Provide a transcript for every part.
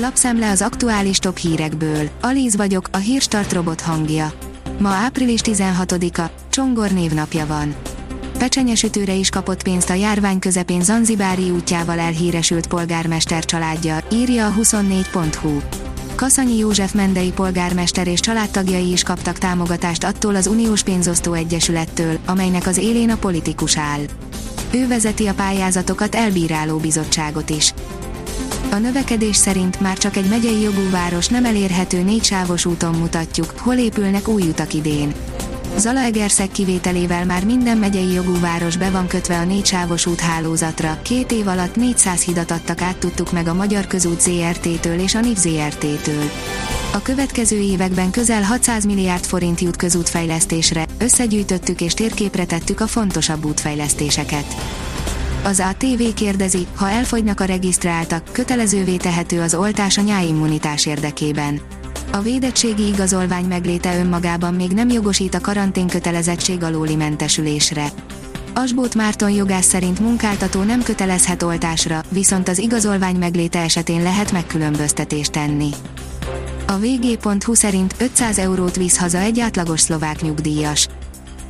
Lapszemle az aktuális top hírekből. Alíz vagyok, a hírstart robot hangja. Ma április 16-a, Csongor névnapja van. Pecsenyesütőre is kapott pénzt a járvány közepén Zanzibári útjával elhíresült polgármester családja, írja a 24.hu. Kaszanyi József Mendei polgármester és családtagjai is kaptak támogatást attól az Uniós Pénzosztó Egyesülettől, amelynek az élén a politikus áll. Ő vezeti a pályázatokat elbíráló bizottságot is. A növekedés szerint már csak egy megyei jogú város nem elérhető négysávos úton mutatjuk, hol épülnek új utak idén. Zalaegerszeg kivételével már minden megyei jogú város be van kötve a négysávos úthálózatra, két év alatt 400 hidat adtak át tudtuk meg a Magyar Közút ZRT-től és a NIV ZRT-től. A következő években közel 600 milliárd forint jut közútfejlesztésre, összegyűjtöttük és térképre tettük a fontosabb útfejlesztéseket. Az ATV kérdezi, ha elfogynak a regisztráltak, kötelezővé tehető az oltás a nyáimmunitás érdekében. A védettségi igazolvány megléte önmagában még nem jogosít a karanténkötelezettség alóli mentesülésre. Asbót Márton jogász szerint munkáltató nem kötelezhet oltásra, viszont az igazolvány megléte esetén lehet megkülönböztetést tenni. A vg.hu szerint 500 eurót visz haza egy átlagos szlovák nyugdíjas.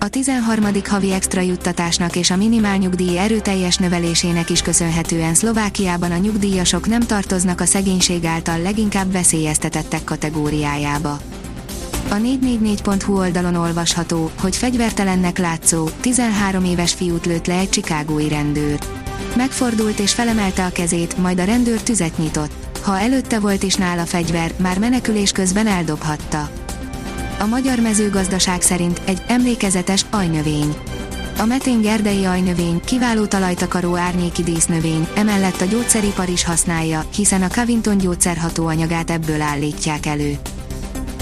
A 13. havi extra juttatásnak és a minimálnyugdíj erőteljes növelésének is köszönhetően Szlovákiában a nyugdíjasok nem tartoznak a szegénység által leginkább veszélyeztetettek kategóriájába. A 444.hu oldalon olvasható, hogy fegyvertelennek látszó, 13 éves fiút lőtt le egy csikágói rendőr. Megfordult és felemelte a kezét, majd a rendőr tüzet nyitott. Ha előtte volt is nála fegyver, már menekülés közben eldobhatta a magyar mezőgazdaság szerint egy emlékezetes ajnövény. A metén gerdei ajnövény, kiváló talajtakaró árnyéki dísznövény, emellett a gyógyszeripar is használja, hiszen a Cavington gyógyszerhatóanyagát ebből állítják elő.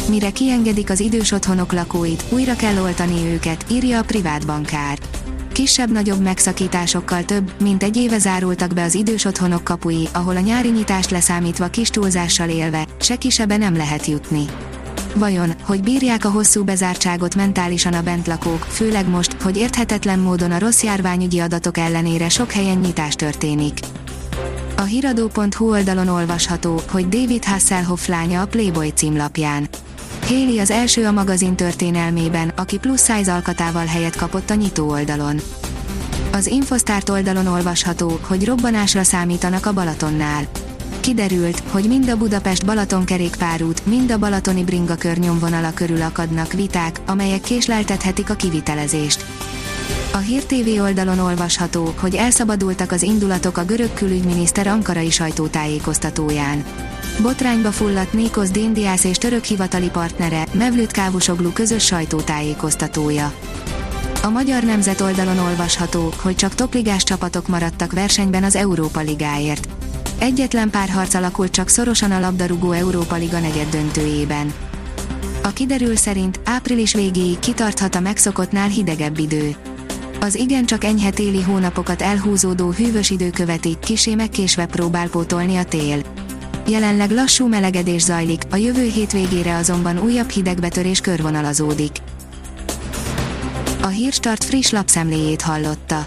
Mire kiengedik az idős otthonok lakóit, újra kell oltani őket, írja a privát bankár. Kisebb-nagyobb megszakításokkal több, mint egy éve zárultak be az idős otthonok kapui, ahol a nyári nyitást leszámítva kis túlzással élve, se kisebe nem lehet jutni. Vajon, hogy bírják a hosszú bezártságot mentálisan a bentlakók, főleg most, hogy érthetetlen módon a rossz járványügyi adatok ellenére sok helyen nyitás történik. A hiradó.hu oldalon olvasható, hogy David Hasselhoff lánya a Playboy címlapján. Haley az első a magazin történelmében, aki plusz size alkatával helyet kapott a nyitó oldalon. Az Infosztárt oldalon olvasható, hogy robbanásra számítanak a Balatonnál kiderült, hogy mind a Budapest-Balaton kerékpárút, mind a balatoni bringa környomvonala körül akadnak viták, amelyek késleltethetik a kivitelezést. A Hír TV oldalon olvasható, hogy elszabadultak az indulatok a görög külügyminiszter ankarai sajtótájékoztatóján. Botrányba fulladt Nikos Dindiász és török hivatali partnere, Mevlüt Kávusoglu közös sajtótájékoztatója. A Magyar Nemzet oldalon olvasható, hogy csak topligás csapatok maradtak versenyben az Európa Ligáért. Egyetlen párharc alakult csak szorosan a labdarúgó Európa Liga negyed döntőjében. A kiderül szerint április végéig kitarthat a megszokottnál hidegebb idő. Az igencsak enyhe téli hónapokat elhúzódó hűvös idő követi, kisé megkésve próbál pótolni a tél. Jelenleg lassú melegedés zajlik, a jövő hétvégére azonban újabb hidegbetörés körvonalazódik. A Hírstart friss lapszemléjét hallotta.